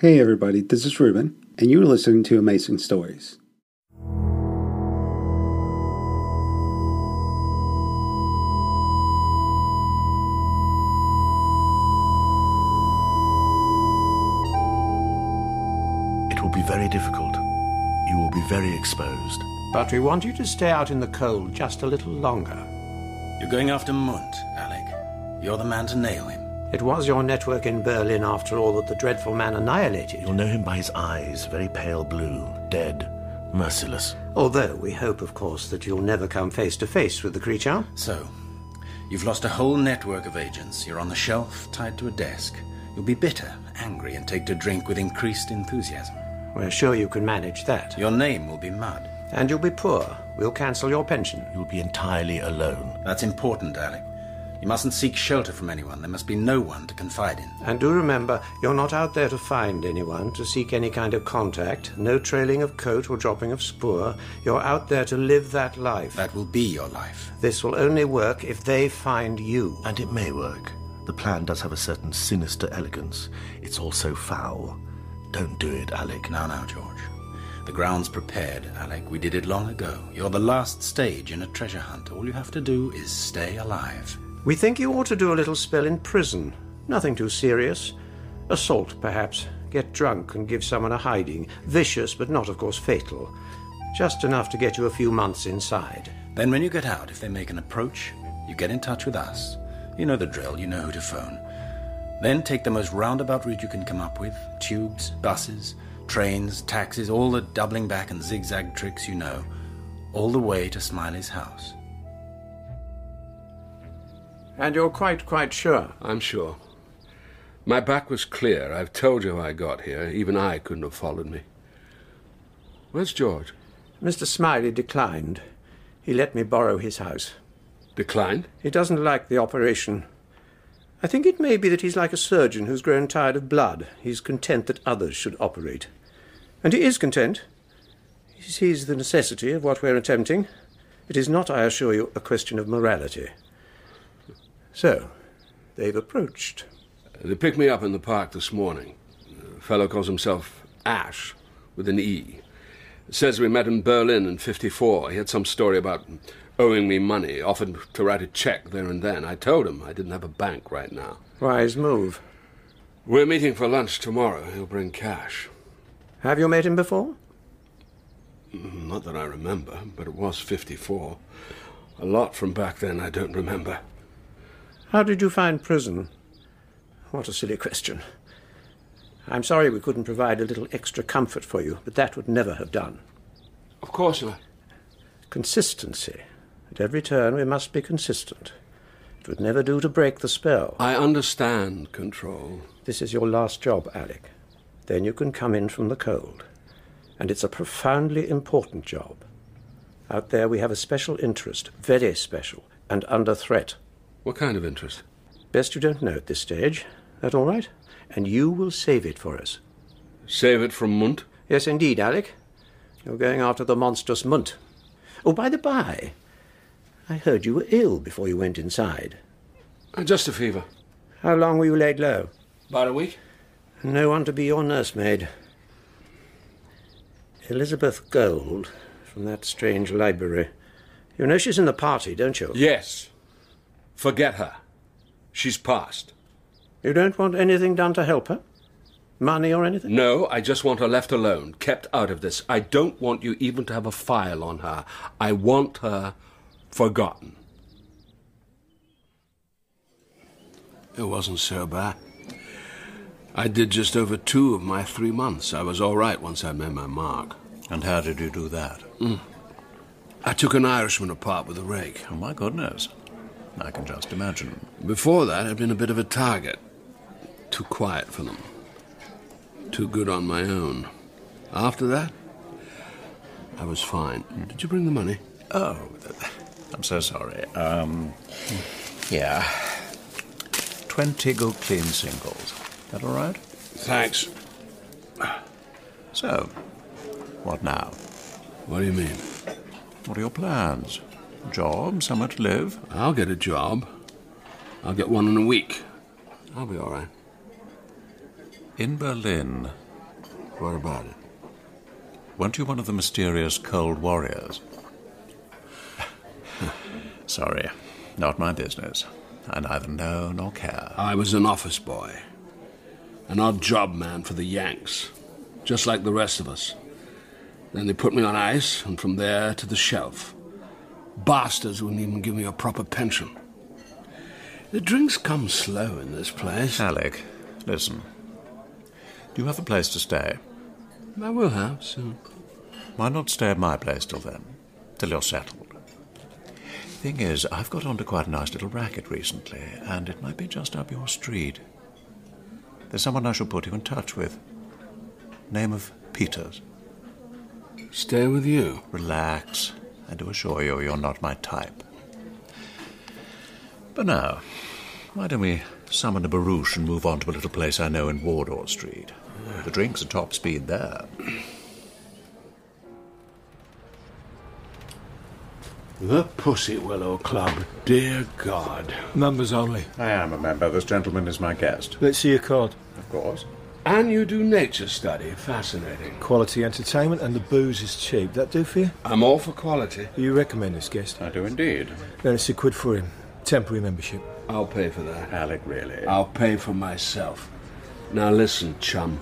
Hey everybody, this is Ruben, and you're listening to Amazing Stories. It will be very difficult. You will be very exposed. But we want you to stay out in the cold just a little longer. You're going after Mundt, Alec. You're the man to nail him. It was your network in Berlin, after all, that the dreadful man annihilated. You'll know him by his eyes, very pale blue, dead, merciless. Although we hope, of course, that you'll never come face to face with the creature. So, you've lost a whole network of agents. You're on the shelf, tied to a desk. You'll be bitter, angry, and take to drink with increased enthusiasm. We're sure you can manage that. Your name will be mud. And you'll be poor. We'll cancel your pension. You'll be entirely alone. That's important, Alec. You mustn't seek shelter from anyone. There must be no one to confide in. And do remember, you're not out there to find anyone, to seek any kind of contact, no trailing of coat or dropping of spoor. You're out there to live that life. That will be your life. This will only work if they find you. And it may work. The plan does have a certain sinister elegance. It's also foul. Don't do it, Alec. Now, now, George. The ground's prepared, Alec. We did it long ago. You're the last stage in a treasure hunt. All you have to do is stay alive. We think you ought to do a little spell in prison. Nothing too serious. Assault, perhaps. Get drunk and give someone a hiding. Vicious, but not, of course, fatal. Just enough to get you a few months inside. Then, when you get out, if they make an approach, you get in touch with us. You know the drill, you know who to phone. Then take the most roundabout route you can come up with tubes, buses, trains, taxis, all the doubling back and zigzag tricks you know, all the way to Smiley's house. And you're quite, quite sure? I'm sure. My back was clear. I've told you how I got here. Even I couldn't have followed me. Where's George? Mr. Smiley declined. He let me borrow his house. Declined? He doesn't like the operation. I think it may be that he's like a surgeon who's grown tired of blood. He's content that others should operate. And he is content. He sees the necessity of what we're attempting. It is not, I assure you, a question of morality. So, they've approached. They picked me up in the park this morning. A fellow calls himself Ashe, with an E. Says we met in Berlin in 54. He had some story about owing me money, offered to write a check there and then. I told him I didn't have a bank right now. Wise move. We're meeting for lunch tomorrow. He'll bring cash. Have you met him before? Mm, not that I remember, but it was 54. A lot from back then I don't remember. How did you find prison? What a silly question. I'm sorry we couldn't provide a little extra comfort for you, but that would never have done. Of course not. Consistency. At every turn we must be consistent. It would never do to break the spell. I understand control. This is your last job, Alec. Then you can come in from the cold. And it's a profoundly important job. Out there we have a special interest, very special, and under threat. What kind of interest? Best you don't know at this stage. That all right? And you will save it for us. Save it from Mundt? Yes, indeed, Alec. You're going after the monstrous Mundt. Oh, by the by, I heard you were ill before you went inside. Uh, Just a fever. How long were you laid low? About a week? No one to be your nursemaid. Elizabeth Gold, from that strange library. You know she's in the party, don't you? Yes. Forget her. She's past. You don't want anything done to help her? Money or anything? No, I just want her left alone, kept out of this. I don't want you even to have a file on her. I want her forgotten. It wasn't so bad. I did just over two of my three months. I was all right once I made my mark. And how did you do that? Mm. I took an Irishman apart with a rake. Oh, my goodness. I can just imagine. Before that, I'd been a bit of a target. Too quiet for them. Too good on my own. After that, I was fine. Did you bring the money? Oh, I'm so sorry. Um, yeah. 20 good clean singles. That all right? Thanks. So, what now? What do you mean? What are your plans? Job, somewhere to live? I'll get a job. I'll get one in a week. I'll be all right. In Berlin, What about it? Weren't you one of the mysterious cold warriors? Sorry, not my business. I neither know nor care. I was an office boy. An odd job man for the Yanks. Just like the rest of us. Then they put me on ice, and from there to the shelf. Bastards wouldn't even give me a proper pension. The drinks come slow in this place. Alec, listen. Do you have a place to stay? I will have soon. Why not stay at my place till then? Till you're settled. Thing is, I've got onto quite a nice little racket recently, and it might be just up your street. There's someone I shall put you in touch with. Name of Peters. Stay with you. Relax. I do assure you, you're not my type. But now, why don't we summon a barouche and move on to a little place I know in Wardour Street? The drinks are top speed there. The Pussy Willow Club. Dear God. Members only. I am a member. This gentleman is my guest. Let's see your card. Of course. And you do nature study. Fascinating. Quality entertainment and the booze is cheap. That do for you? I'm all for quality. You recommend this guest? I do indeed. Then it's a quid for him. Temporary membership. I'll pay for that. Alec, really. I'll pay for myself. Now listen, chum.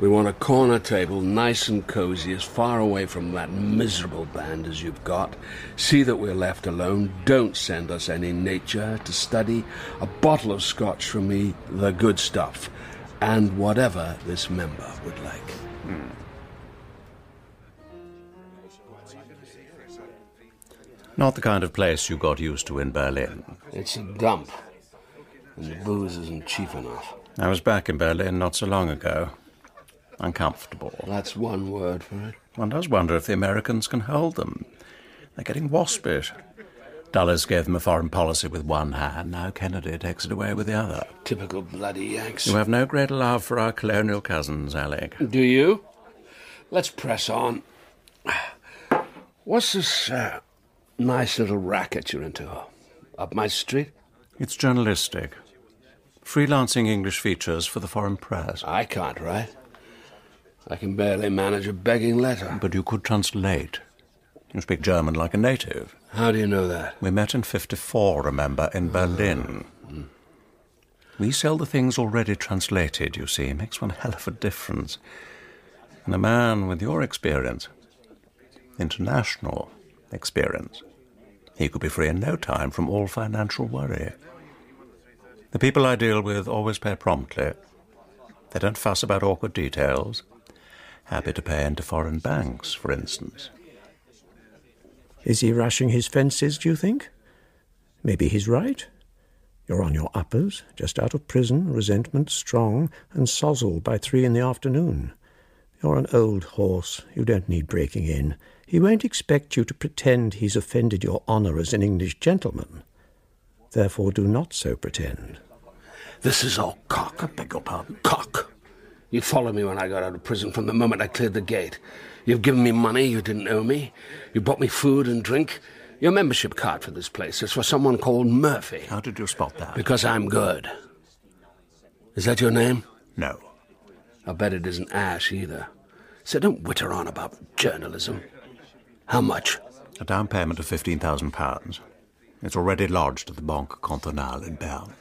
We want a corner table, nice and cozy, as far away from that miserable band as you've got. See that we're left alone. Don't send us any nature to study. A bottle of scotch from me, the good stuff. And whatever this member would like. Not the kind of place you got used to in Berlin. It's a dump. And the booze isn't cheap enough. I was back in Berlin not so long ago. Uncomfortable. That's one word for it. One does wonder if the Americans can hold them. They're getting waspish. Dulles gave them a foreign policy with one hand. Now Kennedy takes it away with the other. Typical bloody Yanks. You have no great love for our colonial cousins, Alec. Do you? Let's press on. What's this uh, nice little racket you're into? Up my street? It's journalistic. Freelancing English features for the foreign press. I can't write. I can barely manage a begging letter. But you could translate. You speak German like a native. How do you know that? We met in 54, remember, in ah. Berlin. Hmm. We sell the things already translated, you see. It Makes one hell of a difference. And a man with your experience, international experience, he could be free in no time from all financial worry. The people I deal with always pay promptly. They don't fuss about awkward details. Happy to pay into foreign banks, for instance. Is he rushing his fences, do you think? Maybe he's right. You're on your uppers, just out of prison, resentment strong, and sozzled by three in the afternoon. You're an old horse. You don't need breaking in. He won't expect you to pretend he's offended your honour as an English gentleman. Therefore, do not so pretend. This is all cock. I beg your pardon. Cock. You followed me when I got out of prison from the moment I cleared the gate. You've given me money you didn't owe me. You bought me food and drink. Your membership card for this place is for someone called Murphy. How did you spot that? Because I'm good. Is that your name? No. I bet it isn't Ashe either. So don't witter on about journalism. How much? A down payment of £15,000. It's already lodged at the Banque Cantonale in Berne.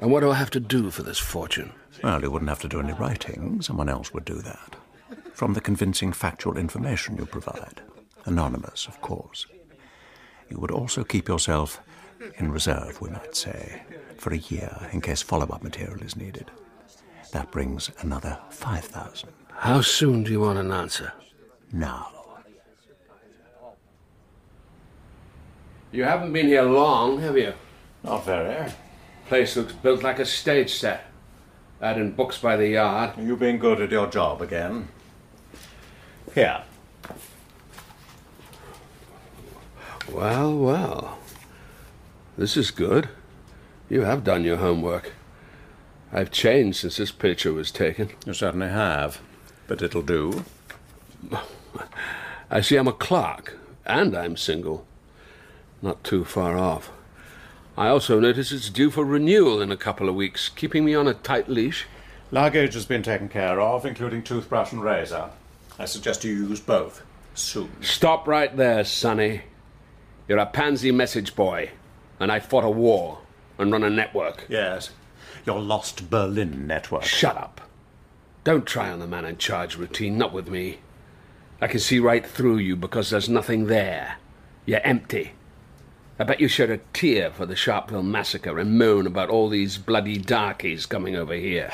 And what do I have to do for this fortune? Well, you wouldn't have to do any writing. Someone else would do that. From the convincing factual information you provide. Anonymous, of course. You would also keep yourself in reserve, we might say, for a year in case follow up material is needed. That brings another 5,000. How soon do you want an answer? Now. You haven't been here long, have you? Not very. Place looks built like a stage set. Adding books by the yard. You've been good at your job again? Here. Well, well. This is good. You have done your homework. I've changed since this picture was taken. You certainly have. But it'll do. I see I'm a clerk, and I'm single. Not too far off. I also notice it's due for renewal in a couple of weeks, keeping me on a tight leash. Luggage has been taken care of, including toothbrush and razor. I suggest you use both soon. Stop right there, Sonny. You're a pansy message boy, and I fought a war and run a network. Yes, your lost Berlin network. Shut up. Don't try on the man in charge routine, not with me. I can see right through you because there's nothing there. You're empty. I bet you shed a tear for the Sharpeville massacre and moan about all these bloody darkies coming over here.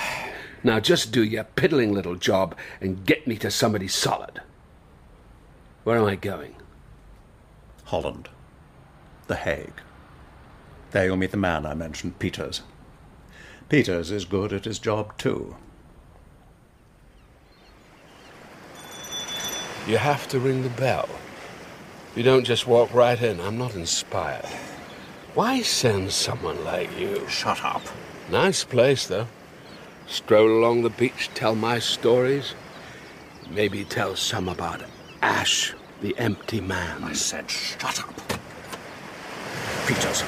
Now just do your piddling little job and get me to somebody solid. Where am I going? Holland. The Hague. There you'll meet the man I mentioned, Peters. Peters is good at his job, too. You have to ring the bell. You don't just walk right in. I'm not inspired. Why send someone like you? Shut up. Nice place, though. Stroll along the beach, tell my stories. Maybe tell some about Ashe, the empty man. I said shut up. Peters,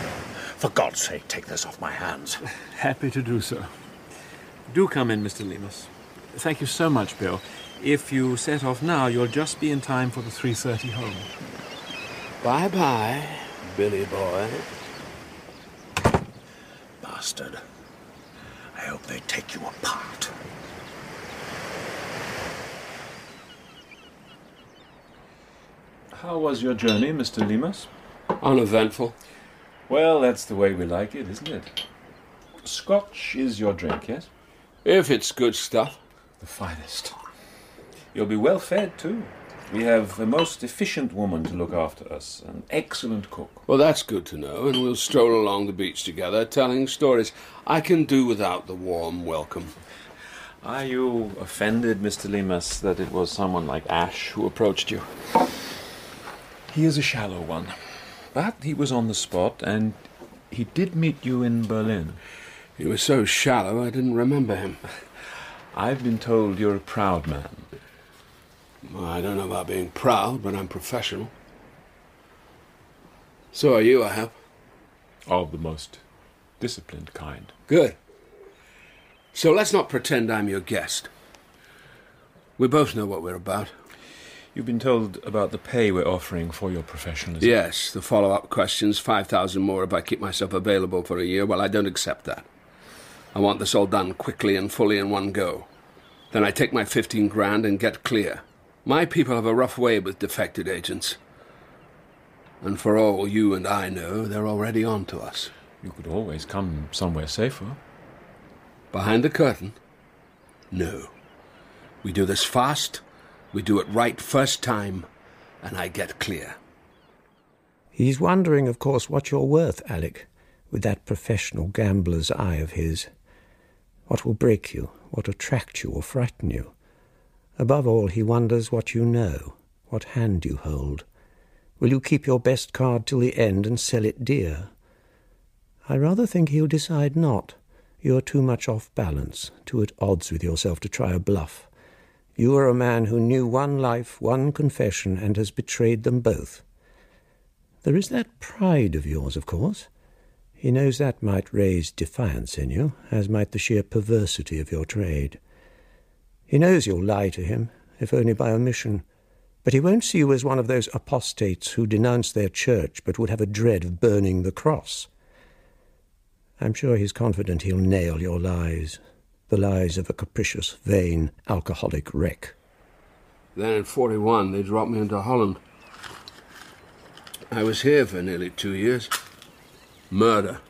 for God's sake, take this off my hands. Happy to do so. Do come in, Mr. Leamas. Thank you so much, Bill. If you set off now, you'll just be in time for the 3.30 home. Bye-bye, Billy boy. Bastard. I hope they take you apart. How was your journey, Mr. Leamas? Uneventful. Well, that's the way we like it, isn't it? Scotch is your drink, yes? If it's good stuff. The finest. You'll be well fed, too. We have a most efficient woman to look after us, an excellent cook. Well, that's good to know, and we'll stroll along the beach together, telling stories. I can do without the warm welcome. Are you offended, Mr. Leamas, that it was someone like Ashe who approached you? He is a shallow one, but he was on the spot, and he did meet you in Berlin. He was so shallow I didn't remember him. I've been told you're a proud man. Well, I don't know about being proud, but I'm professional. So are you, I hope. Of the most disciplined kind. Good. So let's not pretend I'm your guest. We both know what we're about. You've been told about the pay we're offering for your professionalism. Yes, the follow up questions 5,000 more if I keep myself available for a year. Well, I don't accept that. I want this all done quickly and fully in one go. Then I take my 15 grand and get clear. My people have a rough way with defected agents. And for all you and I know, they're already on to us. You could always come somewhere safer. Behind the curtain? No. We do this fast, we do it right first time, and I get clear. He's wondering, of course, what you're worth, Alec, with that professional gambler's eye of his. What will break you, what attract you or frighten you? Above all, he wonders what you know, what hand you hold. Will you keep your best card till the end and sell it dear? I rather think he'll decide not. You're too much off balance, too at odds with yourself to try a bluff. You are a man who knew one life, one confession, and has betrayed them both. There is that pride of yours, of course. He knows that might raise defiance in you, as might the sheer perversity of your trade. He knows you'll lie to him, if only by omission, but he won't see you as one of those apostates who denounce their church but would have a dread of burning the cross. I'm sure he's confident he'll nail your lies, the lies of a capricious, vain, alcoholic wreck. Then in 41, they dropped me into Holland. I was here for nearly two years. Murder.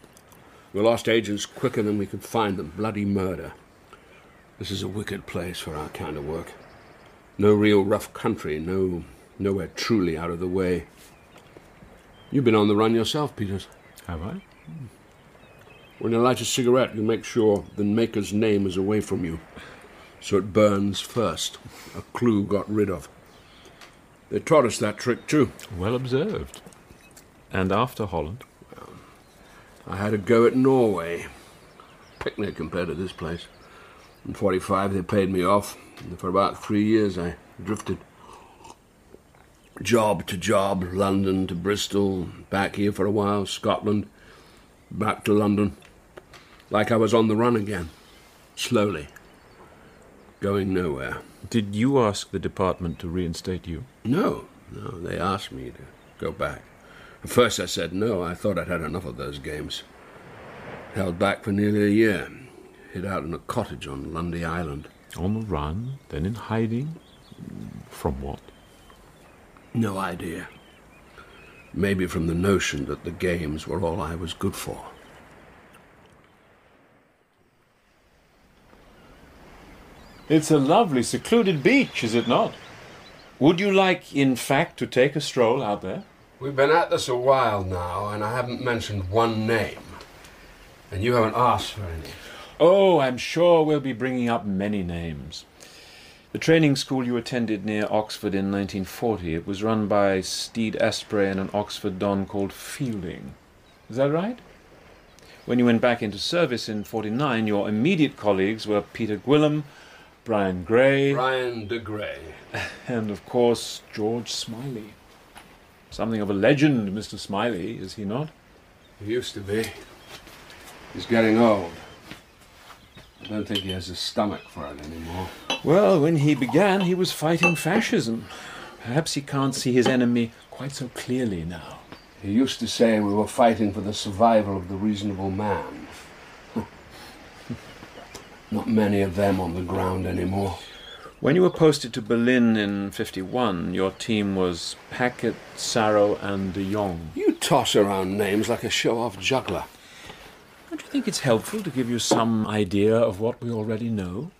We lost agents quicker than we could find them. Bloody murder. This is a wicked place for our kind of work. No real rough country, no nowhere truly out of the way. You've been on the run yourself, Peters. Have I? When you light a cigarette, you make sure the maker's name is away from you, so it burns first. A clue got rid of. They taught us that trick too. Well observed. And after Holland? I had a go at Norway. Picnic compared to this place. In 45, they paid me off. And for about three years, I drifted. Job to job, London to Bristol, back here for a while, Scotland, back to London. Like I was on the run again. Slowly. Going nowhere. Did you ask the department to reinstate you? No, no, they asked me to go back. At first I said no, I thought I'd had enough of those games. Held back for nearly a year. Hid out in a cottage on Lundy Island. On the run, then in hiding? From what? No idea. Maybe from the notion that the games were all I was good for. It's a lovely, secluded beach, is it not? Would you like, in fact, to take a stroll out there? We've been at this a while now, and I haven't mentioned one name. And you haven't asked for any. Oh, I'm sure we'll be bringing up many names. The training school you attended near Oxford in 1940, it was run by Steed Asprey and an Oxford don called Fielding. Is that right? When you went back into service in 49, your immediate colleagues were Peter Guillam, Brian Gray, Brian de Grey. and of course George Smiley. Something of a legend, Mr. Smiley, is he not? He used to be. He's getting old. I don't think he has a stomach for it anymore. Well, when he began, he was fighting fascism. Perhaps he can't see his enemy quite so clearly now. He used to say we were fighting for the survival of the reasonable man. Not many of them on the ground anymore. When you were posted to Berlin in 51, your team was Packett, Sarrow, and de Jong. You toss around names like a show off juggler. Don't you think it's helpful to give you some idea of what we already know?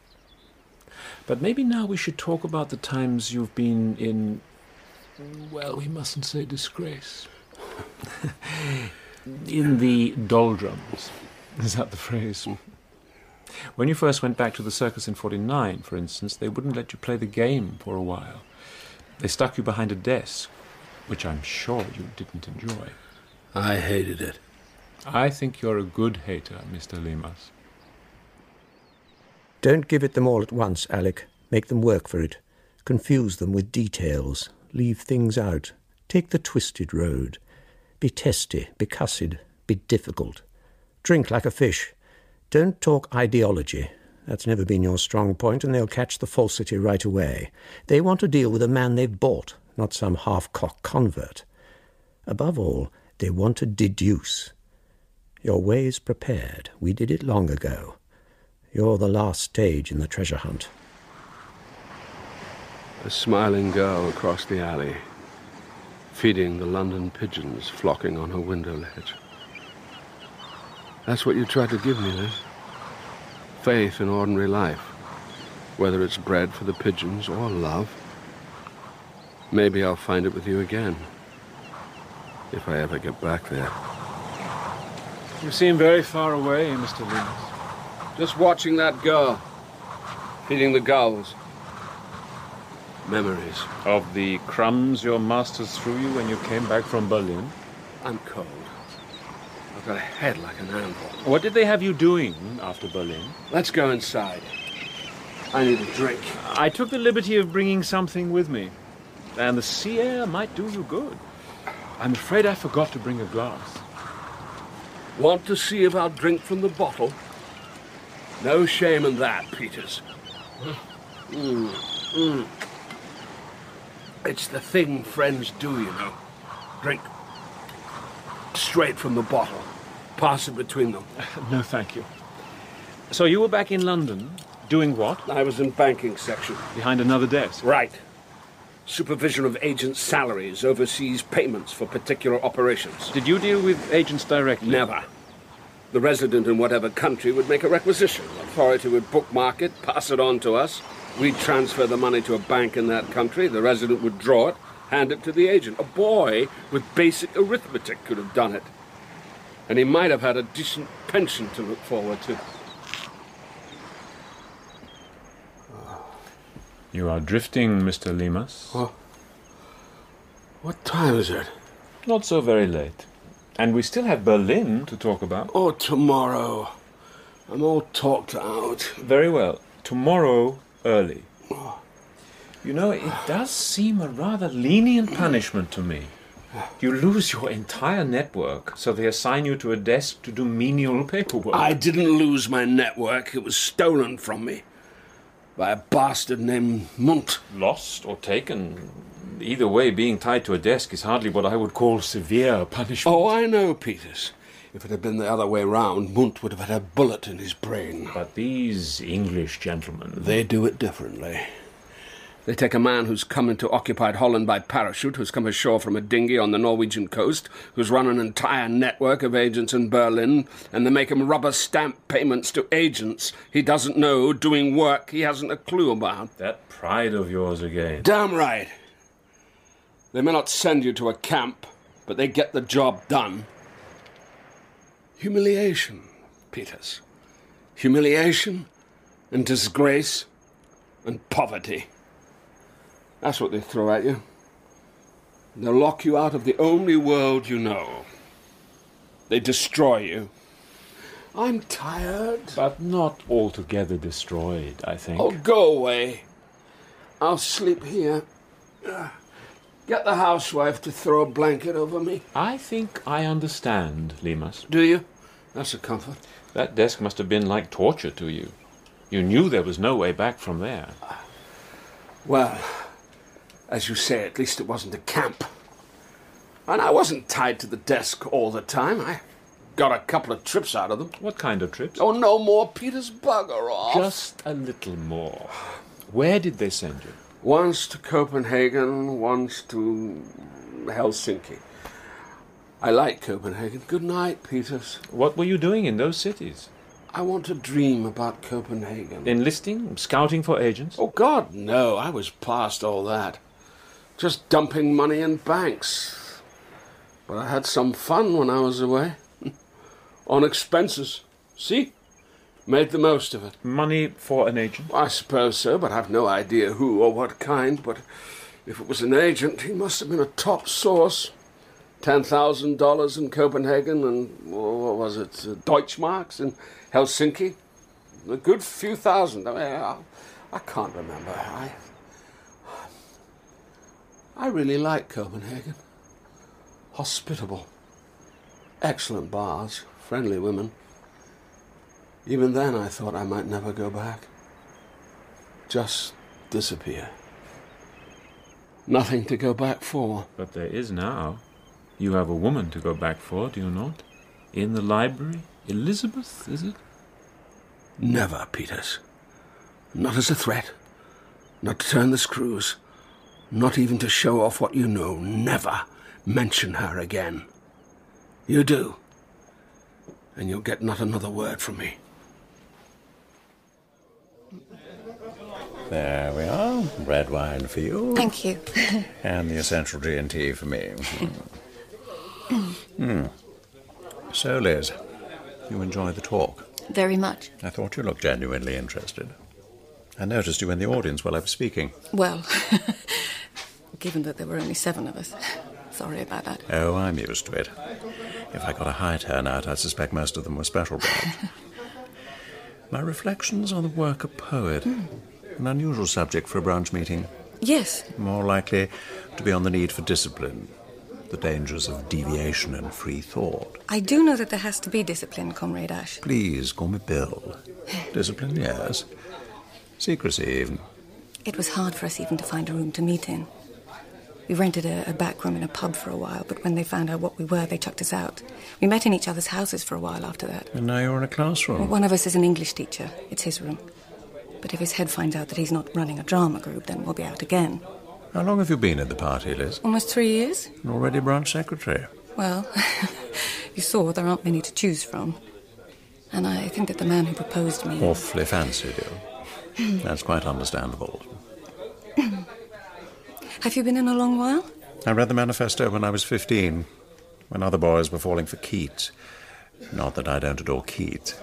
But maybe now we should talk about the times you've been in. Well, we mustn't say disgrace. in the doldrums. Is that the phrase? When you first went back to the circus in 49, for instance, they wouldn't let you play the game for a while. They stuck you behind a desk, which I'm sure you didn't enjoy. I hated it. I think you're a good hater, Mr. Leamas. Don't give it them all at once, Alec. Make them work for it. Confuse them with details. Leave things out. Take the twisted road. Be testy, be cussed, be difficult. Drink like a fish. Don't talk ideology. That's never been your strong point, and they'll catch the falsity right away. They want to deal with a man they've bought, not some half-cock convert. Above all, they want to deduce. Your way's prepared. We did it long ago. You're the last stage in the treasure hunt. A smiling girl across the alley, feeding the London pigeons flocking on her window ledge. That's what you tried to give me, Liz. Faith in ordinary life, whether it's bread for the pigeons or love. Maybe I'll find it with you again, if I ever get back there. You seem very far away, Mr. Leamas. Just watching that girl, feeding the gulls. Memories. Of the crumbs your masters threw you when you came back from Berlin? I'm cold. I've got a head like an anvil. What did they have you doing after Berlin? Let's go inside. I need a drink. I took the liberty of bringing something with me, and the sea air might do you good. I'm afraid I forgot to bring a glass. Want to see if I'll drink from the bottle? No shame in that, Peters. Mm, mm. It's the thing friends do, you know. Drink straight from the bottle. Pass it between them. no, thank you. So you were back in London, doing what? I was in banking section. Behind another desk? Right. Supervision of agents' salaries, overseas payments for particular operations. Did you deal with agents directly? Never. The resident in whatever country would make a requisition. Authority would bookmark it, pass it on to us. We'd transfer the money to a bank in that country. The resident would draw it, hand it to the agent. A boy with basic arithmetic could have done it. And he might have had a decent pension to look forward to. You are drifting, Mr. Leamas. Well, what time is it? Not so very late. And we still have Berlin to talk about. Oh, tomorrow. I'm all talked out. Very well. Tomorrow, early. Oh. You know, it does seem a rather lenient punishment to me. You lose your entire network, so they assign you to a desk to do menial paperwork. I didn't lose my network. It was stolen from me. By a bastard named Mundt. Lost or taken. Either way, being tied to a desk is hardly what I would call severe punishment. Oh, I know, Peters. If it had been the other way round, Mundt would have had a bullet in his brain. But these English gentlemen. They do it differently. They take a man who's come into occupied Holland by parachute, who's come ashore from a dinghy on the Norwegian coast, who's run an entire network of agents in Berlin, and they make him rubber stamp payments to agents he doesn't know doing work he hasn't a clue about. That pride of yours again. Damn right. They may not send you to a camp, but they get the job done. Humiliation, Peters. Humiliation and disgrace and poverty. That's what they throw at you. They'll lock you out of the only world you know. They destroy you. I'm tired. But not altogether destroyed, I think. Oh, go away. I'll sleep here. Get the housewife to throw a blanket over me. I think I understand, Leamas. Do you? That's a comfort. That desk must have been like torture to you. You knew there was no way back from there. Well, as you say, at least it wasn't a camp. And I wasn't tied to the desk all the time. I got a couple of trips out of them. What kind of trips? Oh, no more Peters bugger off. Just a little more. Where did they send you? Once to Copenhagen, once to Helsinki. I like Copenhagen. Good night, Peters. What were you doing in those cities? I want to dream about Copenhagen. Enlisting? Scouting for agents? Oh, God, no. I was past all that. Just dumping money in banks. But I had some fun when I was away. On expenses. See? Made the most of it. Money for an agent? I suppose so, but I've no idea who or what kind. But if it was an agent, he must have been a top source. $10,000 in Copenhagen and, what was it, uh, Deutschmarks in Helsinki? A good few thousand. I, mean, I, I can't remember. I, I really like Copenhagen. Hospitable. Excellent bars, friendly women. Even then, I thought I might never go back. Just disappear. Nothing to go back for. But there is now. You have a woman to go back for, do you not? In the library? Elizabeth, is it? Never, Peters. Not as a threat. Not to turn the screws. Not even to show off what you know. Never mention her again. You do. And you'll get not another word from me. There we are. Red wine for you. Thank you. And the essential G&T for me. Hmm. So, Liz, you enjoy the talk? Very much. I thought you looked genuinely interested. I noticed you in the audience while I was speaking. Well, given that there were only seven of us. Sorry about that. Oh, I'm used to it. If I got a high turnout, I suspect most of them were special branch. My reflections on the work of poet. Hmm. An unusual subject for a branch meeting. Yes. More likely to be on the need for discipline, the dangers of deviation and free thought. I do know that there has to be discipline, Comrade Ashe. Please call me Bill. Discipline, yes. Secrecy, even. It was hard for us even to find a room to meet in. We rented a, a back room in a pub for a while, but when they found out what we were, they chucked us out. We met in each other's houses for a while after that. And now you're in a classroom. One of us is an English teacher. It's his room. But if his head finds out that he's not running a drama group, then we'll be out again. How long have you been at the party, Liz? Almost three years? And already branch secretary. Well, you saw there aren't many to choose from. And I think that the man who proposed me. Awfully fancied you. That's quite understandable. Have you been in a long while? I read the manifesto when I was 15, when other boys were falling for Keats. Not that I don't adore Keats.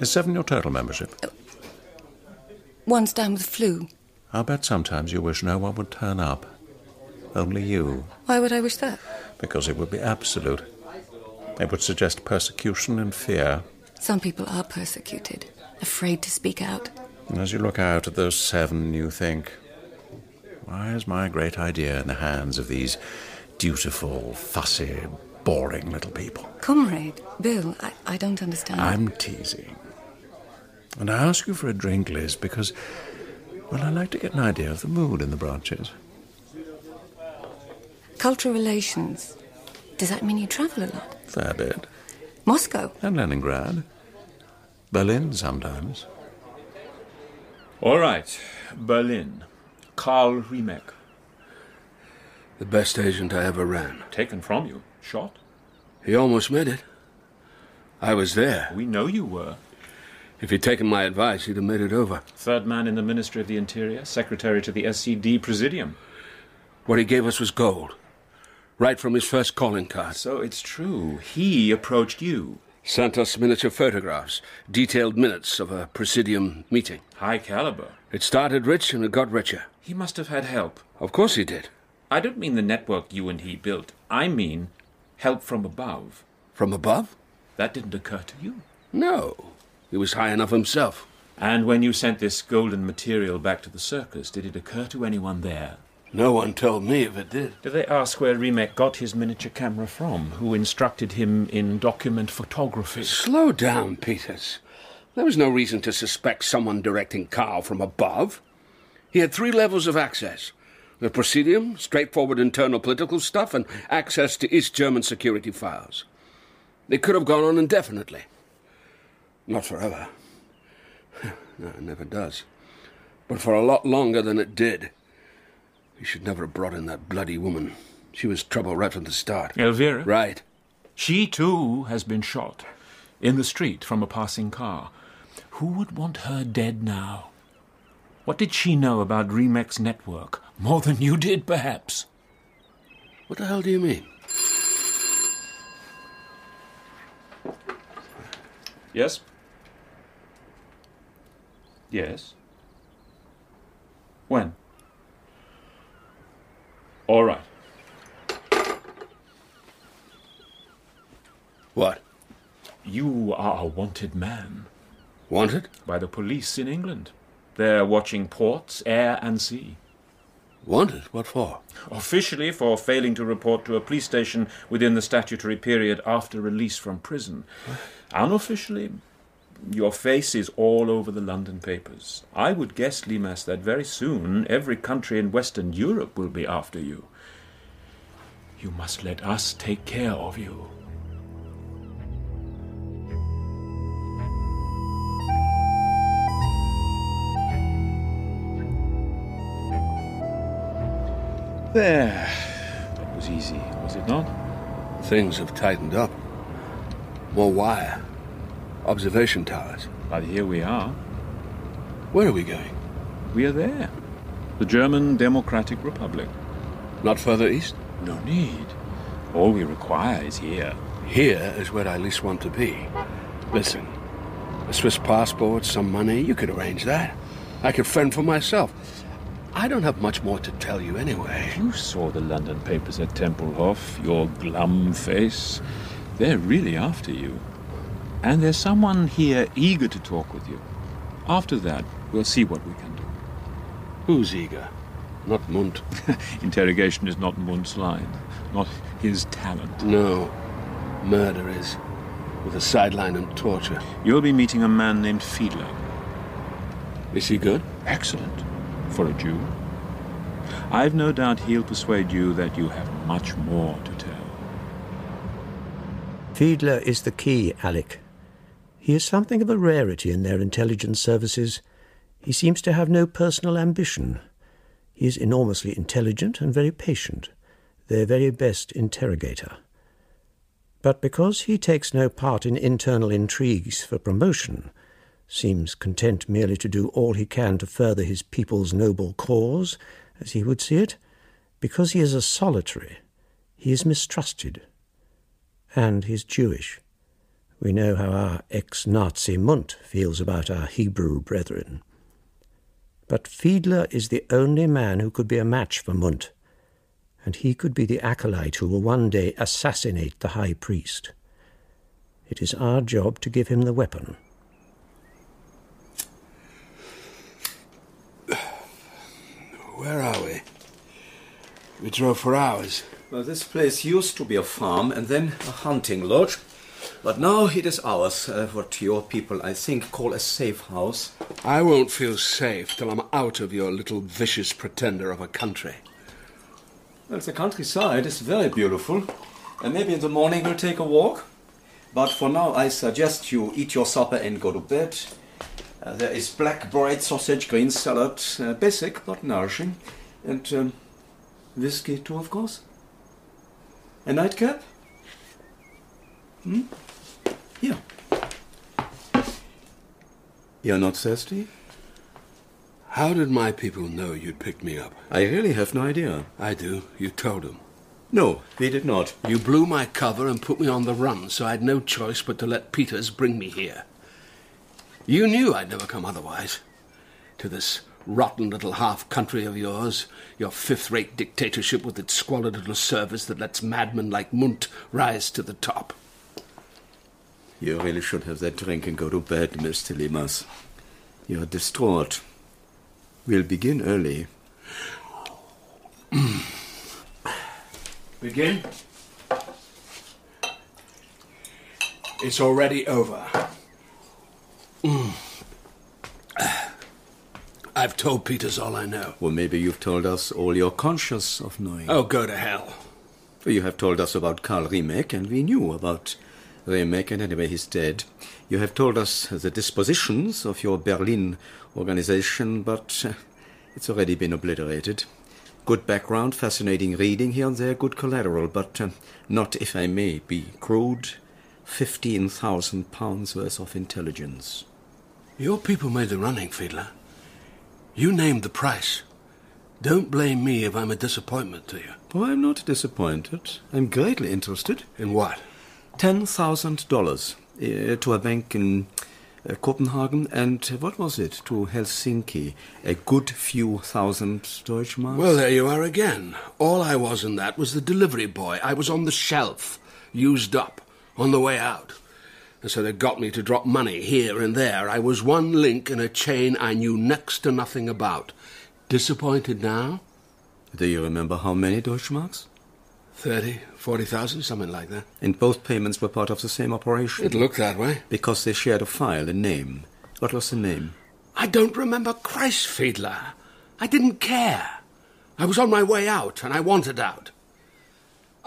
Is seven your total membership? Oh. One's down with the flu. I'll bet sometimes you wish no one would turn up. Only you. Why would I wish that? Because it would be absolute. It would suggest persecution and fear. Some people are persecuted, afraid to speak out. And as you look out at those seven, you think, why is my great idea in the hands of these dutiful, fussy, boring little people? Comrade, Bill, I, I don't understand. I'm teasing. And I ask you for a drink, Liz, because, well, I like to get an idea of the mood in the branches. Cultural relations. Does that mean you travel a lot? Fair bit. Moscow? And Leningrad. Berlin sometimes. All right, Berlin. Karl Riemeck. The best agent I ever ran. Taken from you. Shot? He almost made it. I was there. We know you were. If he'd taken my advice, he'd have made it over. Third man in the Ministry of the Interior, secretary to the SED Presidium. What he gave us was gold. Right from his first calling card. So it's true. He approached you. Sent us miniature photographs, detailed minutes of a Presidium meeting. High caliber. It started rich and it got richer. He must have had help. Of course he did. I don't mean the network you and he built. I mean help from above. From above? That didn't occur to you? No. He was high enough himself. And when you sent this golden material back to the circus, did it occur to anyone there? No one told me if it did. Did they ask where Riemeck got his miniature camera from? Who instructed him in document photography? Slow down, Peters. There was no reason to suspect someone directing Karl from above. He had three levels of access the Presidium, straightforward internal political stuff, and access to East German security files. It could have gone on indefinitely. Not forever. no, it never does. But for a lot longer than it did. He should never have brought in that bloody woman. She was trouble right from the start. Elvira? Right. She, too, has been shot. In the street from a passing car. Who would want her dead now? What did she know about Riemeck's network? More than you did, perhaps. What the hell do you mean? Yes? Yes? When? All right. What? You are a wanted man. Wanted? By the police in England. They're watching ports, air, and sea. Wanted? What for? Officially for failing to report to a police station within the statutory period after release from prison. Unofficially, your face is all over the London papers. I would guess, Leamas, that very soon every country in Western Europe will be after you. You must let us take care of you. There. That was easy, was it not? Things have tightened up. More wire. Observation towers. But here we are. Where are we going? We are there. The German Democratic Republic. Not further east? No need. All we require is here. Here is where I least want to be. Listen, a Swiss passport, some money, you could arrange that. I could fend for myself. I don't have much more to tell you anyway. You saw the London papers at Tempelhof, your glum face. They're really after you. And there's someone here eager to talk with you. After that, we'll see what we can do. Who's eager? Not Mundt. Interrogation is not Mundt's line, not his talent. No. Murder is. With a sideline and torture. You'll be meeting a man named Fiedler. Is he good? Excellent. For a Jew. I've no doubt he'll persuade you that you have much more to tell. Fiedler is the key, Alec. He is something of a rarity in their intelligence services. He seems to have no personal ambition. He is enormously intelligent and very patient, their very best interrogator. But because he takes no part in internal intrigues for promotion, seems content merely to do all he can to further his people's noble cause, as he would see it, because he is a solitary, he is mistrusted. And he is Jewish. We know how our ex Nazi Mundt feels about our Hebrew brethren. But Fiedler is the only man who could be a match for Mundt, and he could be the acolyte who will one day assassinate the high priest. It is our job to give him the weapon. Where are we? We drove for hours. Well, this place used to be a farm and then a hunting lodge. But now it is ours, uh, what your people, I think, call a safe house. I won't feel safe till I'm out of your little vicious pretender of a country. Well, the countryside is very beautiful. And maybe in the morning we'll take a walk. But for now, I suggest you eat your supper and go to bed. Uh, there is black bread, sausage, green salad, uh, basic but nourishing, and um, whiskey too, of course. A nightcap? Hmm? Here. You're not thirsty? How did my people know you'd picked me up? I really have no idea. I do. You told them. No, we did not. You blew my cover and put me on the run, so I had no choice but to let Peters bring me here. You knew I'd never come otherwise. To this rotten little half country of yours, your fifth rate dictatorship with its squalid little service that lets madmen like Mundt rise to the top. You really should have that drink and go to bed, Mr. Leamas. You're distraught. We'll begin early. Begin? It's already over. Mm. I've told Peters all I know. Well, maybe you've told us all you're conscious of knowing. Oh, go to hell. You have told us about Karl Riemeck, and we knew about Riemeck, and anyway, he's dead. You have told us the dispositions of your Berlin organization, but uh, it's already been obliterated. Good background, fascinating reading here and there, good collateral, but uh, not, if I may be crude, fifteen thousand pounds worth of intelligence. Your people made the running, Fiedler. You named the price. Don't blame me if I'm a disappointment to you. Oh, I'm not disappointed. I'm greatly interested. In what? Ten thousand dollars uh, to a bank in uh, Copenhagen, and what was it to Helsinki? A good few thousand Deutschmarks. Well, there you are again. All I was in that was the delivery boy. I was on the shelf, used up, on the way out. And so they got me to drop money here and there. I was one link in a chain I knew next to nothing about. Disappointed now? Do you remember how many Deutschmarks? Thirty, forty thousand, something like that. And both payments were part of the same operation? It looked that way. Because they shared a file, a name. What was the name? I don't remember Christ, Fiedler. I didn't care. I was on my way out, and I wanted out.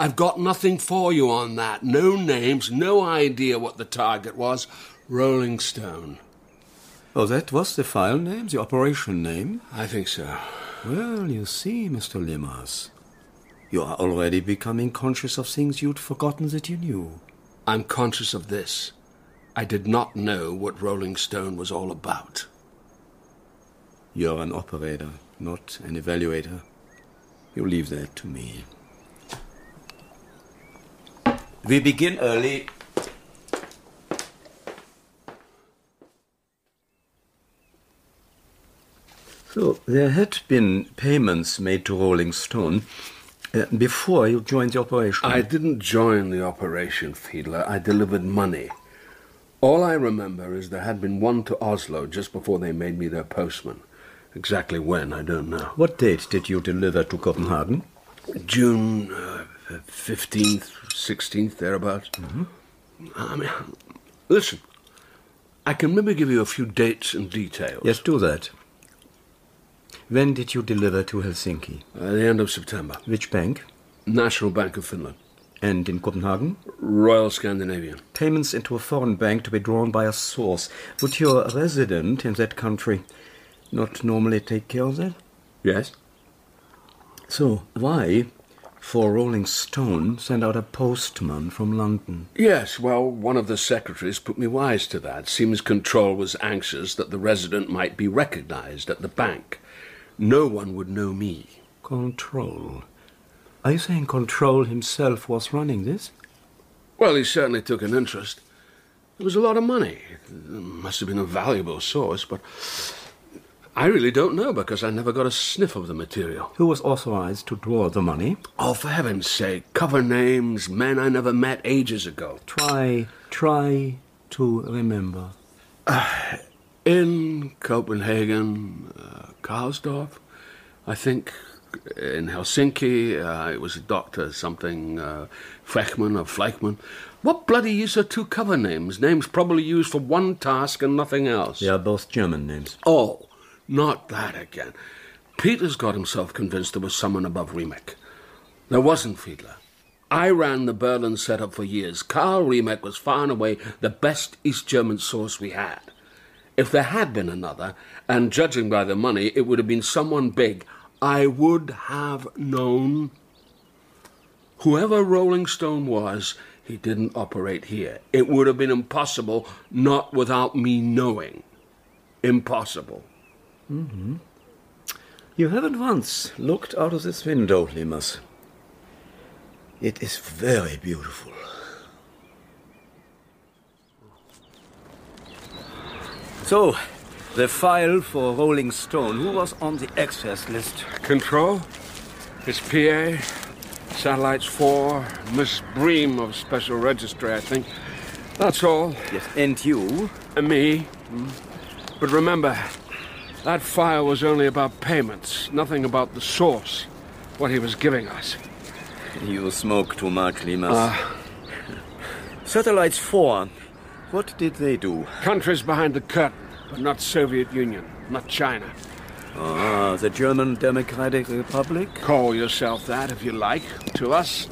I've got nothing for you on that. No names, no idea what the target was. Rolling Stone. Oh, that was the file name, the operation name? I think so. Well, you see, Mr. Leamas, you are already becoming conscious of things you'd forgotten that you knew. I'm conscious of this. I did not know what Rolling Stone was all about. You're an operator, not an evaluator. You leave that to me. We begin early. So, there had been payments made to Rolling Stone uh, before you joined the operation. I didn't join the operation, Fiedler. I delivered money. All I remember is there had been one to Oslo just before they made me their postman. Exactly when, I don't know. What date did you deliver to Copenhagen? June uh, 15th, 16th, thereabouts. Mm-hmm. I mean, listen, I can maybe give you a few dates and details. Yes, do that. When did you deliver to Helsinki? At the end of September. Which bank? National Bank of Finland. And in Copenhagen? Royal Scandinavian. Payments into a foreign bank to be drawn by a source. Would your resident in that country not normally take care of that? Yes. So, why, for Rolling Stone, sent out a postman from London? Yes, well, one of the secretaries put me wise to that. Seems Control was anxious that the resident might be recognized at the bank. No one would know me. Control? Are you saying Control himself was running this? Well, he certainly took an interest. It was a lot of money. It must have been a valuable source, but I really don't know because I never got a sniff of the material. Who was authorized to draw the money? Oh, for heaven's sake, cover names, men I never met ages ago. Try, try to remember. Uh, in Copenhagen, uh, Karlsdorf, I think in Helsinki. Uh, it was a doctor, something uh, or Fleichman. What bloody use are two cover names? Names probably used for one task and nothing else. They are both German names. Oh, not that again. Peters got himself convinced there was someone above Riemeck. There wasn't Fiedler. I ran the Berlin setup for years. Karl Riemeck was far and away the best East German source we had. If there had been another, and judging by the money, it would have been someone big, I would have known. Whoever Rolling Stone was, he didn't operate here. It would have been impossible not without me knowing. Impossible. Mm-hmm. You haven't once looked out of this window, Leamas. It is very beautiful. So, the file for Rolling Stone, who was on the access list? Control, It's PA, Satellites 4, Miss Bream of Special Registry, I think. That's all. Yes, and you? And me. But remember, that file was only about payments, nothing about the source, what he was giving us. You smoke too much, Leamas. Ah. Satellites 4, what did they do? Countries behind the curtain, but not Soviet Union, not China. Ah, the German Democratic Republic? Call yourself that if you like. To us,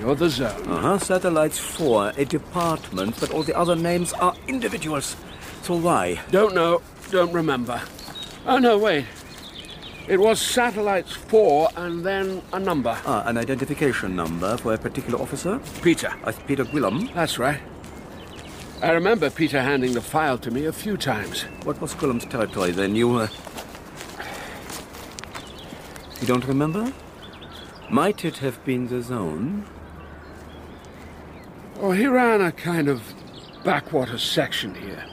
you're the zone. Uh-huh, Satellites 4, a department, but all the other names are individuals. So why? Don't know, don't remember. Oh, no, wait. It was Satellites 4 and then a number. Ah, an identification number for a particular officer? Peter. Uh, Peter Guillam? That's right. I remember Peter handing the file to me a few times. What was Guillam's territory then? You, uh... You don't remember? Might it have been the zone? Oh, he ran a kind of backwater section here.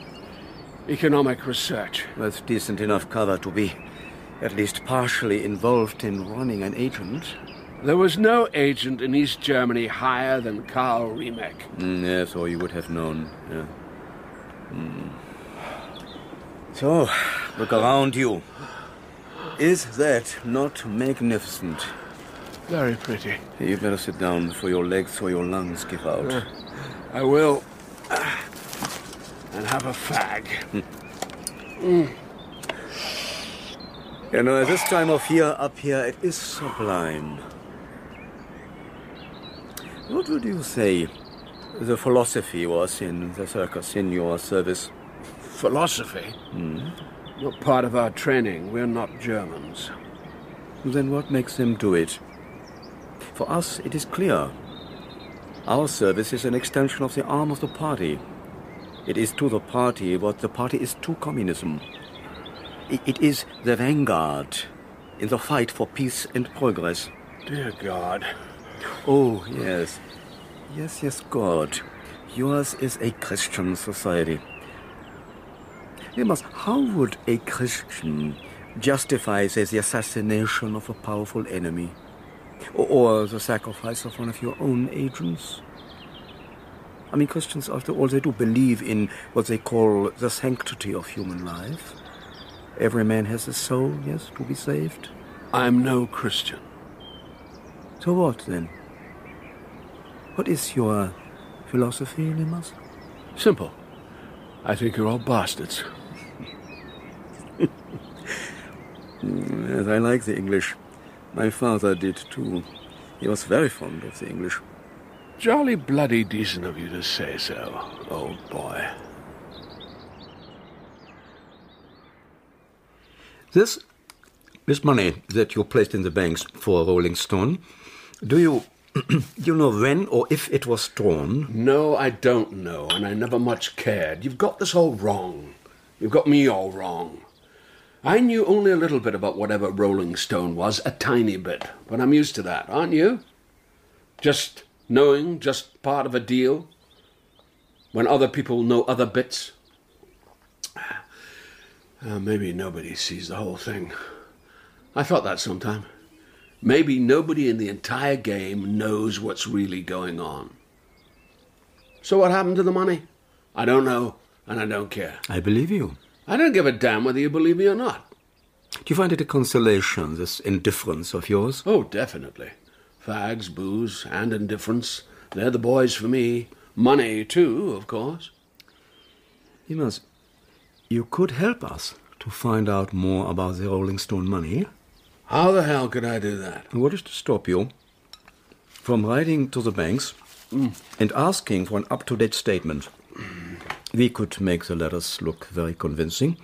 Economic research. With decent enough cover to be at least partially involved in running an agent. There was no agent in East Germany higher than Karl Riemeck. Mm, yes, or you would have known. Yeah. Mm. So, look around you. Is that not magnificent? Very pretty. You'd better sit down before your legs or your lungs give out. Uh, I will. And have a fag. mm. You know, at this time of year up here, it is sublime. What would you say the philosophy was in the circus, in your service? Philosophy? Mm. Not part of our training. We're not Germans. Then what makes them do it? For us, it is clear. Our service is an extension of the arm of the party. It is to the party what the party is to communism. It is the vanguard in the fight for peace and progress. Dear God. Oh, yes. Yes, yes, God. Yours is a Christian society. Leamas, how would a Christian justify, say, the assassination of a powerful enemy? Or, or the sacrifice of one of your own agents? I mean, Christians, after all, they do believe in what they call the sanctity of human life. Every man has a soul, yes, to be saved. I'm no Christian. So what then? What is your philosophy, Leamas? Simple. I think you're all bastards. yes, I like the English. My father did too. He was very fond of the English. Jolly bloody decent of you to say so, old boy. This, this money that you placed in the banks for Rolling Stone, do you, do you know when or if it was drawn? No, I don't know, and I never much cared. You've got this all wrong. You've got me all wrong. I knew only a little bit about whatever Rolling Stone was, a tiny bit, but I'm used to that, aren't you? Just knowing, just part of a deal, when other people know other bits. Uh, maybe nobody sees the whole thing. I thought that sometime. Maybe nobody in the entire game knows what's really going on. So what happened to the money? I don't know, and I don't care. I believe you. I don't give a damn whether you believe me or not. Do you find it a consolation, this indifference of yours? Oh, definitely. Fags, booze, and indifference. They're the boys for me. Money, too, of course. Leamas, you could help us to find out more about the Rolling Stone money. How the hell could I do that? What is to stop you from writing to the banks mm. and asking for an up to date statement? Mm. We could make the letters look very convincing.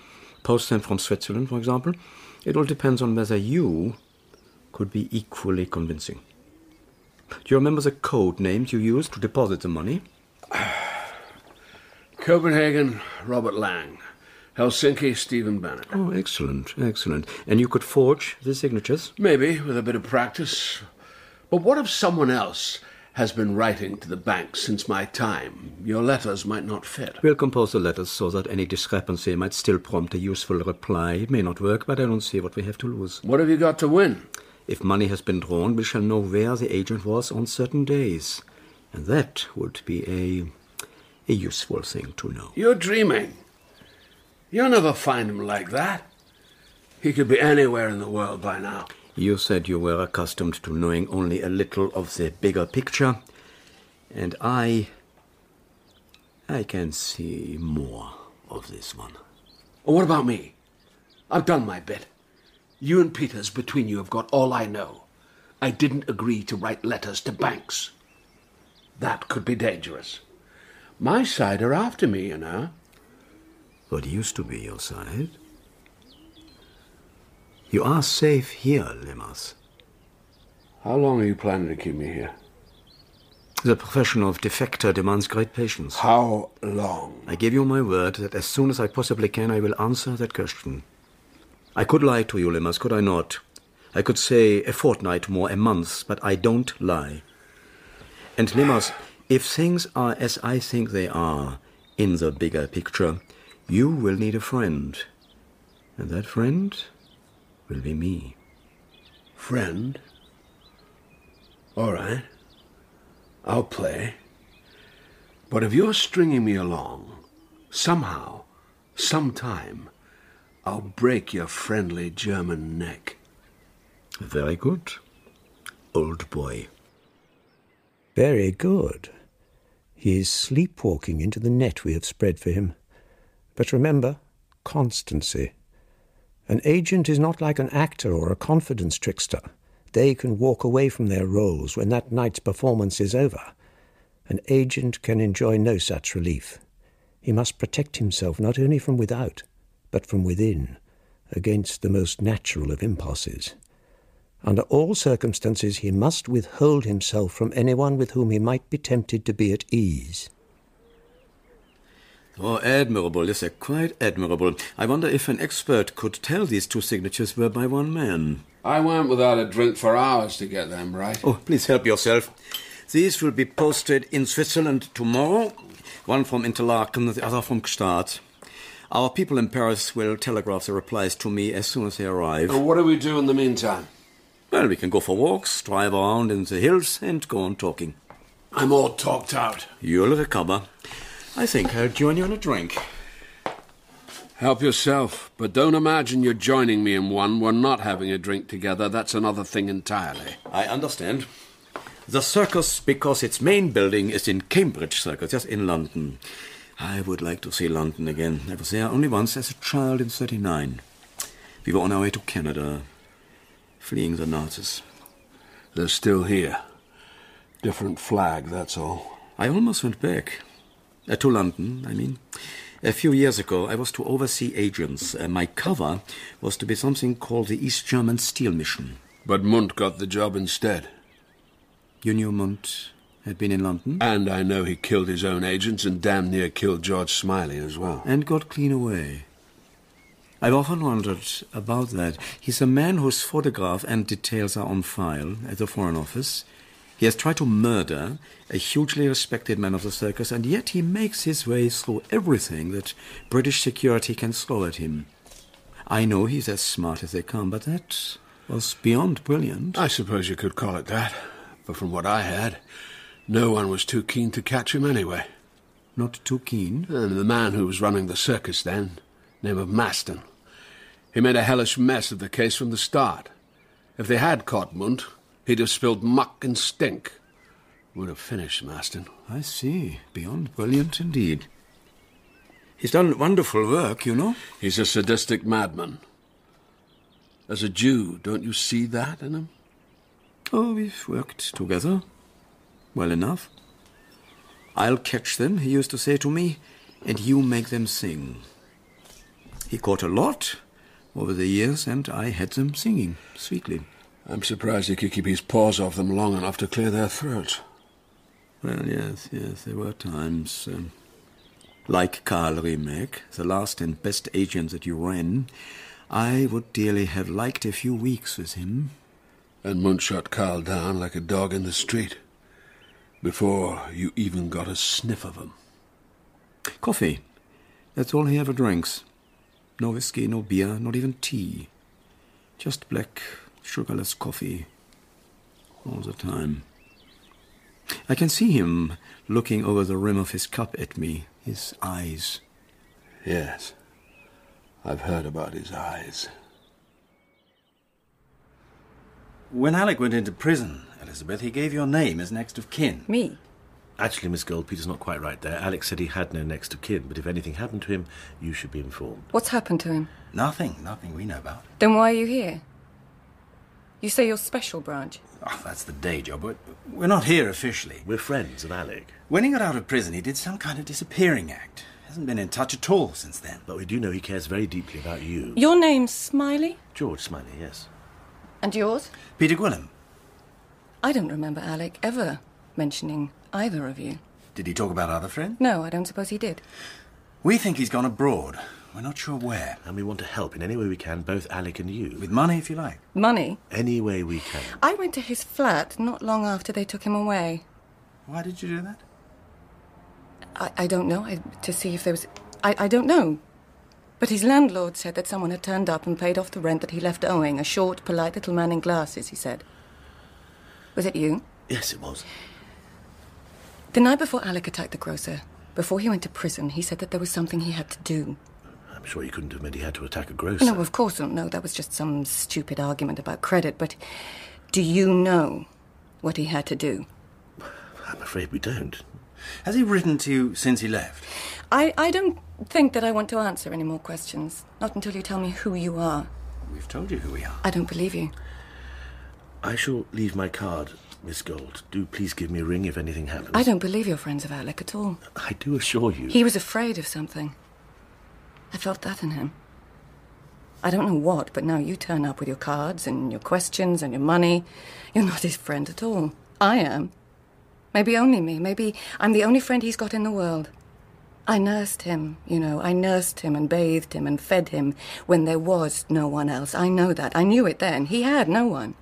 Post them from Switzerland, for example. It all depends on whether you could be equally convincing. Do you remember the code names you used to deposit the money? Copenhagen, Robert Lang. Helsinki, Stephen Bannock. Oh, excellent, excellent. And you could forge the signatures? Maybe, with a bit of practice. But what if someone else has been writing to the bank since my time? Your letters might not fit. We'll compose the letters so that any discrepancy might still prompt a useful reply. It may not work, but I don't see what we have to lose. What have you got to win? If money has been drawn, we shall know where the agent was on certain days. And that would be a a useful thing to know. You're dreaming. You'll never find him like that. He could be anywhere in the world by now. You said you were accustomed to knowing only a little of the bigger picture, and I. I can see more of this one. What about me? I've done my bit. You and Peters, between you, have got all I know. I didn't agree to write letters to banks. That could be dangerous. My side are after me, you know. What used to be your side? You are safe here, Leamas. How long are you planning to keep me here? The profession of defector demands great patience. How long? I give you my word that as soon as I possibly can, I will answer that question. I could lie to you, Leamas, could I not? I could say a fortnight more, a month, but I don't lie. And Leamas, if things are as I think they are in the bigger picture, you will need a friend. And that friend will be me. Friend? All right. I'll play. But if you're stringing me along, somehow, sometime, I'll break your friendly German neck. Very good, old boy. Very good. He is sleepwalking into the net we have spread for him. But remember, constancy. An agent is not like an actor or a confidence trickster. They can walk away from their roles when that night's performance is over. An agent can enjoy no such relief. He must protect himself not only from without, but from within, against the most natural of impulses. Under all circumstances, he must withhold himself from anyone with whom he might be tempted to be at ease. Oh, admirable, yes, sir, quite admirable. I wonder if an expert could tell these two signatures were by one man. I went without a drink for hours to get them right. Oh, please help yourself. These will be posted in Switzerland tomorrow. One from Interlaken, the other from Gstaad. Our people in Paris will telegraph the replies to me as soon as they arrive. And what do we do in the meantime? Well, we can go for walks, drive around in the hills, and go on talking. I'm all talked out. You'll recover. I think I'll join you in a drink. Help yourself, but don't imagine you're joining me in one. We're not having a drink together. That's another thing entirely. I understand. The circus, because its main building is in Cambridge Circus, just in London. I would like to see London again. I was there only once as a child in 39. We were on our way to Canada, fleeing the Nazis. They're still here. Different flag, that's all. I almost went back. Uh, to London, I mean. A few years ago, I was to oversee agents. Uh, my cover was to be something called the East German Steel Mission. But Mundt got the job instead. You knew Mundt had been in London? And I know he killed his own agents and damn near killed George Smiley as well. And got clean away. I've often wondered about that. He's a man whose photograph and details are on file at the Foreign Office. He has tried to murder a hugely respected man of the circus, and yet he makes his way through everything that British security can throw at him. I know he's as smart as they come, but that was beyond brilliant. I suppose you could call it that. But from what I heard, no one was too keen to catch him anyway. Not too keen? And the man who was running the circus then, name of Maston, He made a hellish mess of the case from the start. If they had caught Mundt, he'd have spilled muck and stink. Would have finished Maston. I see. Beyond brilliant indeed. He's done wonderful work, you know. He's a sadistic madman. As a Jew, don't you see that in him? Oh, we've worked together. Well enough. I'll catch them, he used to say to me, and you make them sing. He caught a lot over the years, and I had them singing sweetly. I'm surprised he could keep his paws off them long enough to clear their throats. Well, yes, yes, there were times. Um, like Karl Riemeck, the last and best agent that you ran, I would dearly have liked a few weeks with him. And Mundt shot Karl down like a dog in the street. Before you even got a sniff of him. Coffee. That's all he ever drinks. No whiskey, no beer, not even tea. Just black, sugarless coffee. All the time. I can see him looking over the rim of his cup at me, his eyes. Yes. I've heard about his eyes. When Alec went into prison, Elizabeth, he gave your name as next of kin. Me? Actually, Miss Gold, Peter's not quite right there. Alec said he had no next of kin, but if anything happened to him, you should be informed. What's happened to him? Nothing, nothing we know about. Then why are you here? You say you're special branch. Oh, that's the day job, but we're not here officially. We're friends of Alec. When he got out of prison, he did some kind of disappearing act. Hasn't been in touch at all since then. But we do know he cares very deeply about you. Your name's Smiley? George Smiley, yes. And yours? Peter Guillam. I don't remember Alec ever mentioning either of you. Did he talk about other friends? No, I don't suppose he did. We think he's gone abroad. We're not sure where. And we want to help in any way we can, both Alec and you. With money, if you like. Money? Any way we can. I went to his flat not long after they took him away. Why did you do that? I, I don't know. I, to see if there was. I, I don't know. But his landlord said that someone had turned up and paid off the rent that he left owing. A short, polite little man in glasses, he said. Was it you? Yes, it was. The night before Alec attacked the grocer, before he went to prison, he said that there was something he had to do. I'm sure he couldn't have meant he had to attack a grocer. No, of course not. No, that was just some stupid argument about credit. But do you know what he had to do? I'm afraid we don't. Has he written to you since he left? I, I don't think that I want to answer any more questions. Not until you tell me who you are. We've told you who we are. I don't believe you. I shall leave my card, Miss Gold. Do please give me a ring if anything happens. I don't believe you're friends of Alec at all. I do assure you. He was afraid of something. I felt that in him. I don't know what, but now you turn up with your cards and your questions and your money. You're not his friend at all. I am. Maybe only me. Maybe I'm the only friend he's got in the world. I nursed him, you know. I nursed him and bathed him and fed him when there was no one else. I know that. I knew it then. He had no one.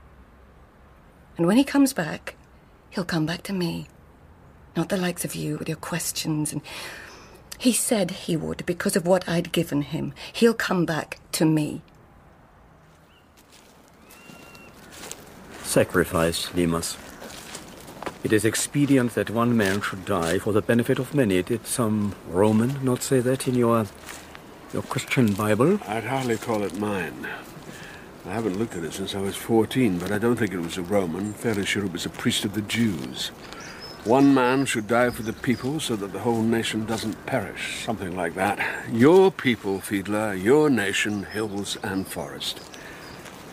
And when he comes back, he'll come back to me. Not the likes of you with your questions and. He said he would because of what I'd given him. He'll come back to me. Sacrifice, Leamas. It is expedient that one man should die for the benefit of many. Did some Roman not say that in your your Christian Bible? I'd hardly call it mine. I haven't looked at it since I was 14, but I don't think it was a Roman. Fairly sure it was a priest of the Jews. One man should die for the people so that the whole nation doesn't perish. Something like that. Your people, Fiedler, your nation, hills and forest.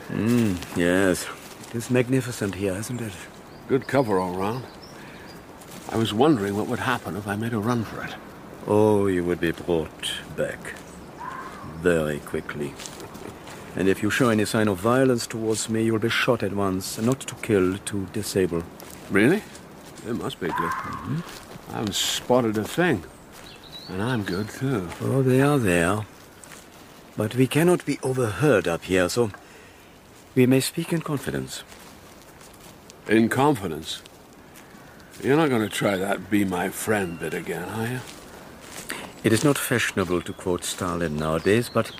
Mm, yes. It is magnificent here, isn't it? Good cover all round. I was wondering what would happen if I made a run for it. Oh, you would be brought back. Very quickly. And if you show any sign of violence towards me, you'll be shot at once. Not to kill, to disable. Really? It must be good. I haven't spotted a thing. And I'm good, too. Oh, they are there. But we cannot be overheard up here, so we may speak in confidence. In confidence? You're not going to try that be my friend bit again, are you? It is not fashionable to quote Stalin nowadays, but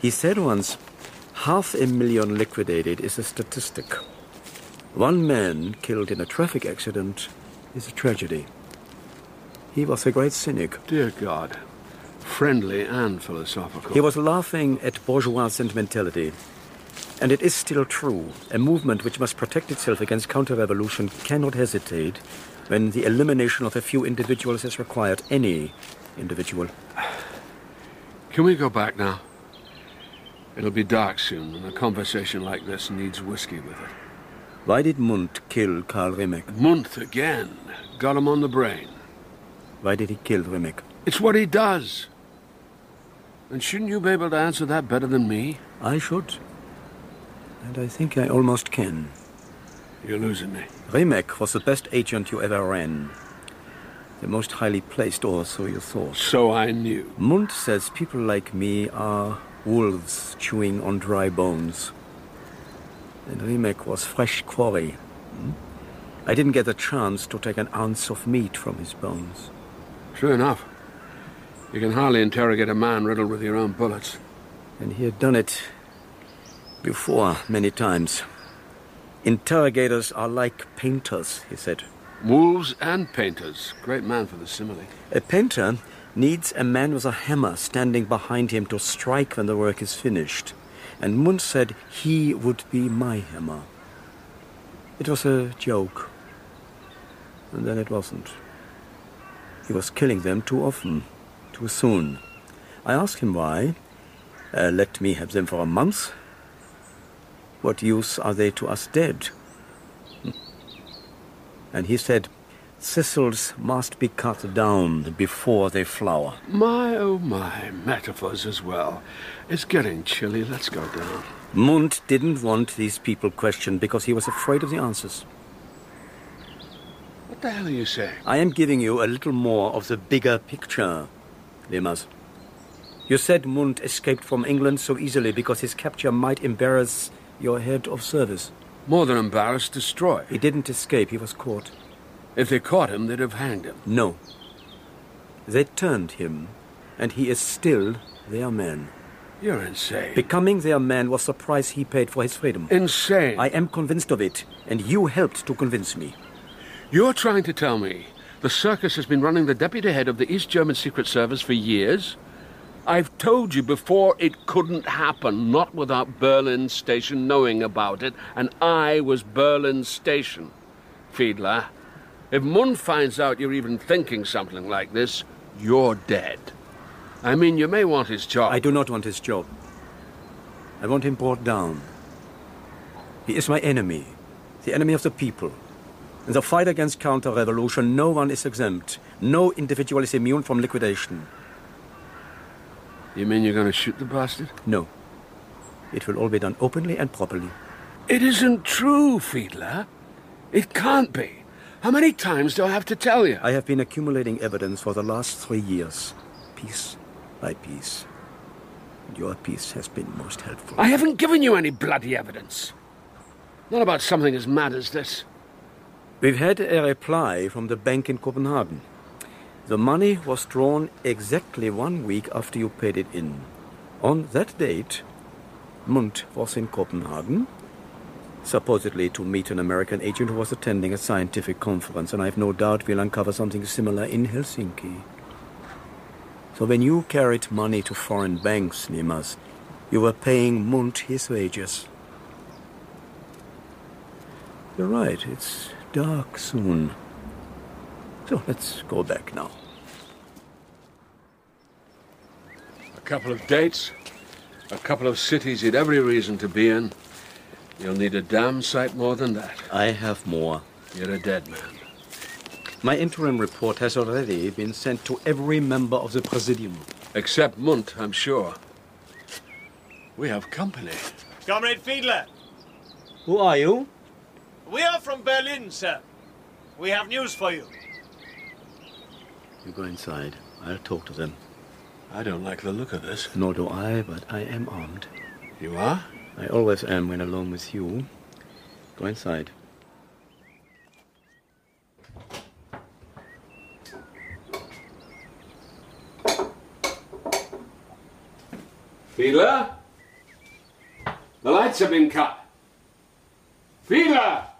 he said once half a million liquidated is a statistic. One man killed in a traffic accident is a tragedy. He was a great cynic. Dear God. friendly and philosophical. He was laughing at bourgeois sentimentality. And it is still true. A movement which must protect itself against counter revolution cannot hesitate when the elimination of a few individuals is required. Any individual. Can we go back now? It'll be dark soon, and a conversation like this needs whiskey with it. Why did Mundt kill Karl Riemeck? Mundt again. Got him on the brain. Why did he kill Riemeck? It's what he does. And shouldn't you be able to answer that better than me? I should. And I think I almost can. You're losing me. Riemeck was the best agent you ever ran. The most highly placed, or so you thought. So I knew. Mundt says people like me are wolves chewing on dry bones. And Riemeck was fresh quarry. Hmm? I didn't get a chance to take an ounce of meat from his bones. True enough. You can hardly interrogate a man riddled with your own bullets. And he had done it before many times. Interrogators are like painters, he said. Wolves and painters. Great man for the simile. A painter needs a man with a hammer standing behind him to strike when the work is finished. And Mundt said he would be my hammer. It was a joke. And then it wasn't. He was killing them too often, too soon. I asked him why. Uh, let me have them for a month. What use are they to us dead? And he said, thistles must be cut down before they flower. My, oh my, metaphors as well. It's getting chilly. Let's go down. Mundt didn't want these people questioned because he was afraid of the answers. What the hell are you saying? I am giving you a little more of the bigger picture, Leamas. You said Mundt escaped from England so easily because his capture might embarrass your head of service. More than embarrassed, destroy. He didn't escape, he was caught. If they caught him, they'd have hanged him. No. They turned him, and he is still their man. You're insane. Becoming their man was the price he paid for his freedom. Insane. I am convinced of it, and you helped to convince me. You're trying to tell me the circus has been running the deputy head of the East German Secret Service for years? I've told you before it couldn't happen, not without Berlin Station knowing about it, and I was Berlin Station. Fiedler, if Mundt finds out you're even thinking something like this, you're dead. I mean, you may want his job. I do not want his job. I want him brought down. He is my enemy, the enemy of the people. In the fight against counter-revolution, no one is exempt. No individual is immune from liquidation. You mean you're going to shoot the bastard? No. It will all be done openly and properly. It isn't true, Fiedler. It can't be. How many times do I have to tell you? I have been accumulating evidence for the last three years, piece by piece. Your piece has been most helpful. I haven't given you any bloody evidence. Not about something as mad as this. We've had a reply from the bank in Copenhagen. The money was drawn exactly one week after you paid it in. On that date, Mundt was in Copenhagen, supposedly to meet an American agent who was attending a scientific conference, and I have no doubt we'll uncover something similar in Helsinki. So when you carried money to foreign banks, Leamas, you were paying Mundt his wages. You're right, it's dark soon. So let's go back now. A couple of dates, a couple of cities he'd every reason to be in. You'll need a damn sight more than that. I have more. You're a dead man. My interim report has already been sent to every member of the Presidium. Except Mundt, I'm sure. We have company. Comrade Fiedler, Who are you? we are from Berlin, sir. We have news for you. You go inside. I'll talk to them. I don't like the look of this. Nor do I, but I am armed. You are? I always am when alone with you. Go inside. Fiedler? The lights have been cut. Fiedler!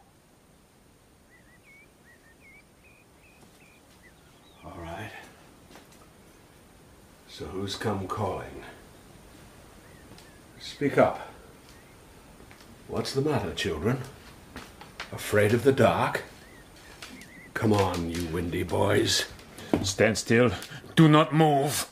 So who's come calling? Speak up. What's the matter, children? Afraid of the dark? Come on, you windy boys. Stand still. Do not move.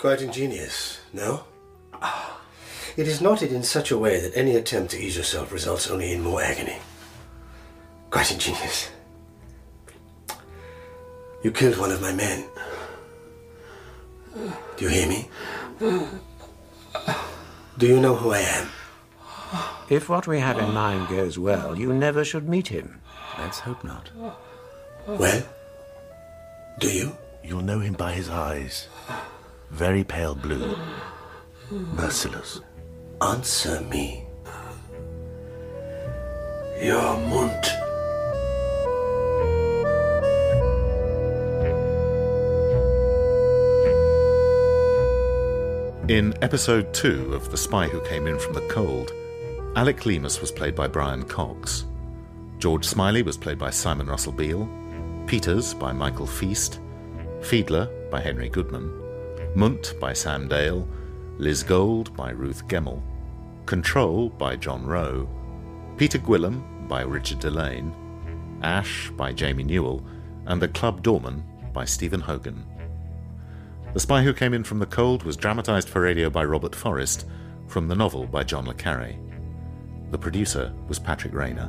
Quite ingenious, no? It is knotted in such a way that any attempt to ease yourself results only in more agony. Quite ingenious. You killed one of my men. Do you hear me? Do you know who I am? If what we have in mind goes well, you never should meet him. Let's hope not. Well, do you? You'll know him by his eyes. Very pale blue. Merciless. Answer me. Your Mundt. In episode two of The Spy Who Came In From the Cold, Alec Leamas was played by Brian Cox. George Smiley was played by Simon Russell Beale, Peters by Michael Feast, Fiedler by Henry Goodman, Mundt by Sam Dale, Liz Gold by Ruth Gemmell, Control by John Rowe, Peter Guillam by Richard Dillane, Ashe by Jamie Newall, and The Club Doorman by Stephen Hogan. The Spy Who Came In From the Cold was dramatised for radio by Robert Forrest from the novel by John le Carre. The producer was Patrick Rayner.